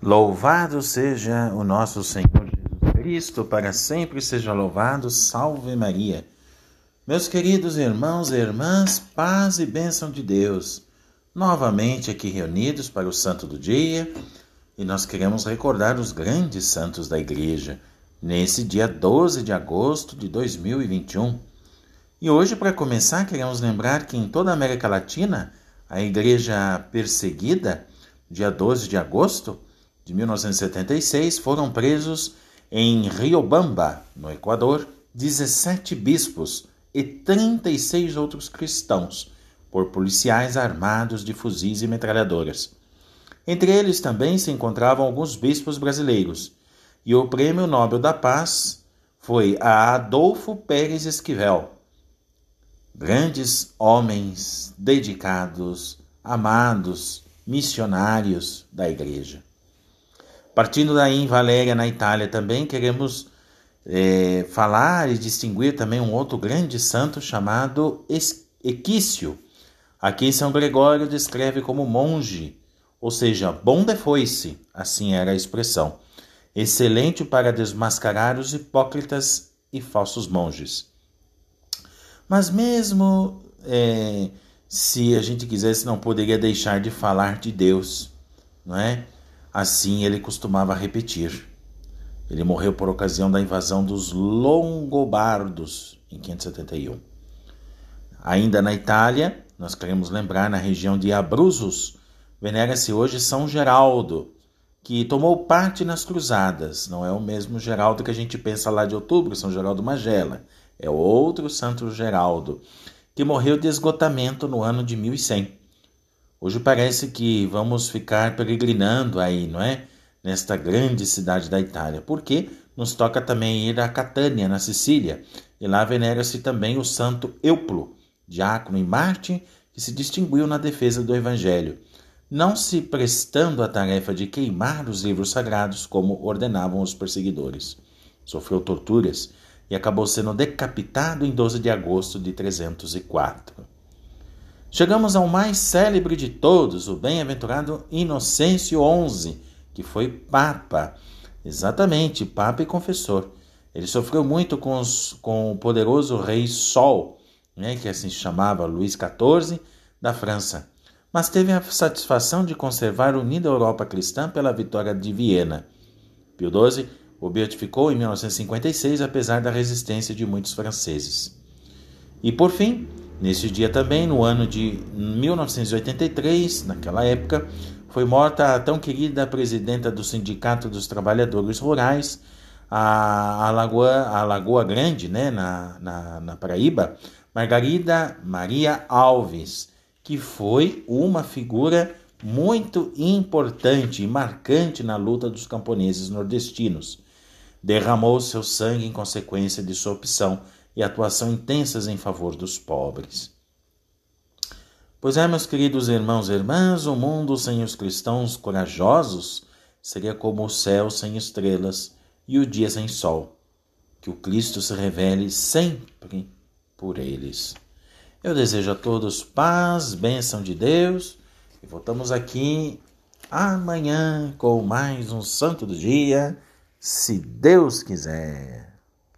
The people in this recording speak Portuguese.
Louvado seja o nosso Senhor Jesus Cristo, para sempre seja louvado. Salve Maria. Meus queridos irmãos e irmãs, paz e bênção de Deus. Novamente aqui reunidos para o Santo do Dia, e nós queremos recordar os grandes santos da Igreja, nesse dia 12 de agosto de 2021. E hoje, para começar, queremos lembrar que em toda a América Latina, a Igreja perseguida, dia 12 de agosto, de 1976, foram presos em Riobamba, no Equador, 17 bispos e 36 outros cristãos por policiais armados de fuzis e metralhadoras. Entre eles também se encontravam alguns bispos brasileiros, e o Prêmio Nobel da Paz foi a Adolfo Pérez Esquivel. Grandes homens dedicados, amados, missionários da Igreja. Partindo daí em Valéria, na Itália, também queremos é, falar e distinguir também um outro grande santo chamado Equício. Aqui São Gregório descreve como monge, ou seja, bom de foice, assim era a expressão, excelente para desmascarar os hipócritas e falsos monges. Mas mesmo é, se a gente quisesse, não poderia deixar de falar de Deus, não é? Assim ele costumava repetir. Ele morreu por ocasião da invasão dos Longobardos em 571. Ainda na Itália, nós queremos lembrar, na região de Abruzos, venera-se hoje São Geraldo, que tomou parte nas cruzadas. Não é o mesmo Geraldo que a gente pensa lá de outubro, São Geraldo Magela. É outro Santo Geraldo, que morreu de esgotamento no ano de 1100. Hoje parece que vamos ficar peregrinando aí, não é? Nesta grande cidade da Itália, porque nos toca também ir a Catânia, na Sicília, e lá venera-se também o santo Euplo, diácono e mártir, que se distinguiu na defesa do Evangelho, não se prestando à tarefa de queimar os livros sagrados como ordenavam os perseguidores. Sofreu torturas e acabou sendo decapitado em 12 de agosto de 304. Chegamos ao mais célebre de todos, o bem-aventurado Inocêncio XI, que foi Papa. Exatamente, Papa e confessor. Ele sofreu muito com, os, com o poderoso rei Sol, né, que assim se chamava Luís XIV, da França. Mas teve a satisfação de conservar unida a Europa cristã pela vitória de Viena. Pio XII o beatificou em 1956, apesar da resistência de muitos franceses. E por fim, Nesse dia também, no ano de 1983, naquela época, foi morta a tão querida presidenta do Sindicato dos Trabalhadores Rurais, a, Lagoa, a Lagoa Grande, né, na, na, na Paraíba, Margarida Maria Alves, que foi uma figura muito importante e marcante na luta dos camponeses nordestinos. Derramou seu sangue em consequência de sua opção e atuação intensas em favor dos pobres. Pois é, meus queridos irmãos e irmãs, o mundo sem os cristãos corajosos seria como o céu sem estrelas e o dia sem sol. Que o Cristo se revele sempre por eles. Eu desejo a todos paz, bênção de Deus e voltamos aqui amanhã com mais um Santo do Dia, se Deus quiser.